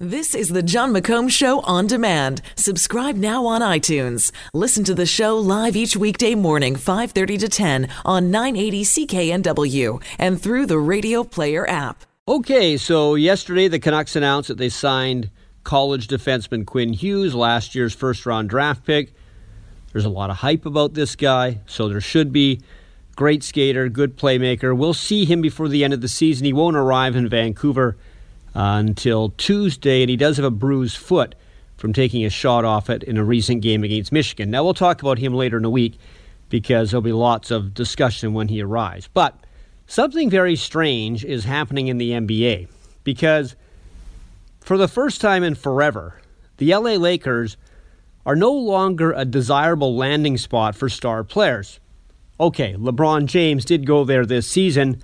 This is the Jon McComb Show on demand. Subscribe now on iTunes. Listen to the show live each weekday morning, 5:30 to 10 on 980 CKNW and through the Radio Player app. Okay, so yesterday the Canucks announced that they signed college defenseman Quinn Hughes, last year's first round draft pick. There's a lot of hype about this guy, so there should be. Great skater, good playmaker. We'll see him before the end of the season. He won't arrive in Vancouver uh, until Tuesday, and he does have a bruised foot from taking a shot off it in a recent game against Michigan. Now, we'll talk about him later in the week because there'll be lots of discussion when he arrives. But something very strange is happening in the NBA because for the first time in forever, the LA Lakers are no longer a desirable landing spot for star players. Okay, LeBron James did go there this season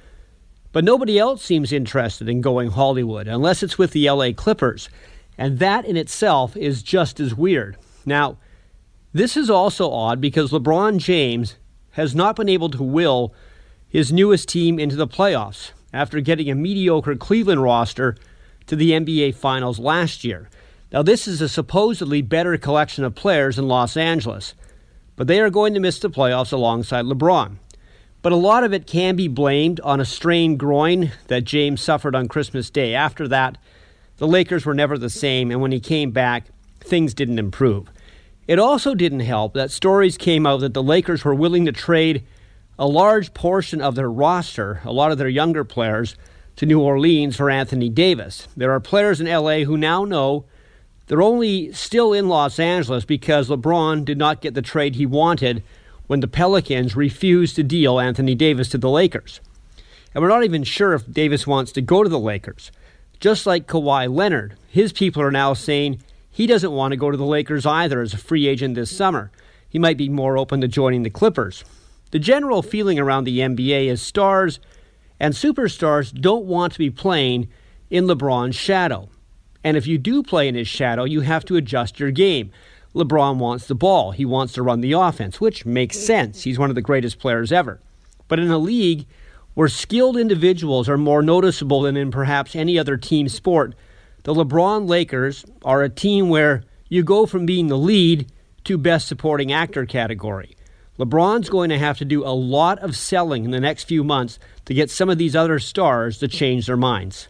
but nobody else seems interested in going Hollywood unless it's with the LA Clippers. And that in itself is just as weird. Now, this is also odd because LeBron James has not been able to will his newest team into the playoffs after getting a mediocre Cleveland roster to the NBA Finals last year. Now, this is a supposedly better collection of players in Los Angeles, but they are going to miss the playoffs alongside LeBron. But a lot of it can be blamed on a strained groin that James suffered on Christmas Day. After that, the Lakers were never the same, and when he came back, things didn't improve. It also didn't help that stories came out that the Lakers were willing to trade a large portion of their roster, a lot of their younger players, to New Orleans for Anthony Davis. There are players in LA who now know they're only still in Los Angeles because LeBron did not get the trade he wanted when the Pelicans refused to deal Anthony Davis to the Lakers. And we're not even sure if Davis wants to go to the Lakers. Just like Kawhi Leonard, his people are now saying he doesn't want to go to the Lakers either as a free agent this summer. He might be more open to joining the Clippers. The general feeling around the NBA is stars and superstars don't want to be playing in LeBron's shadow. And if you do play in his shadow, you have to adjust your game. LeBron wants the ball. He wants to run the offense, which makes sense. He's one of the greatest players ever. But in a league where skilled individuals are more noticeable than in perhaps any other team sport, the LeBron Lakers are a team where you go from being the lead to best supporting actor category. LeBron's going to have to do a lot of selling in the next few months to get some of these other stars to change their minds.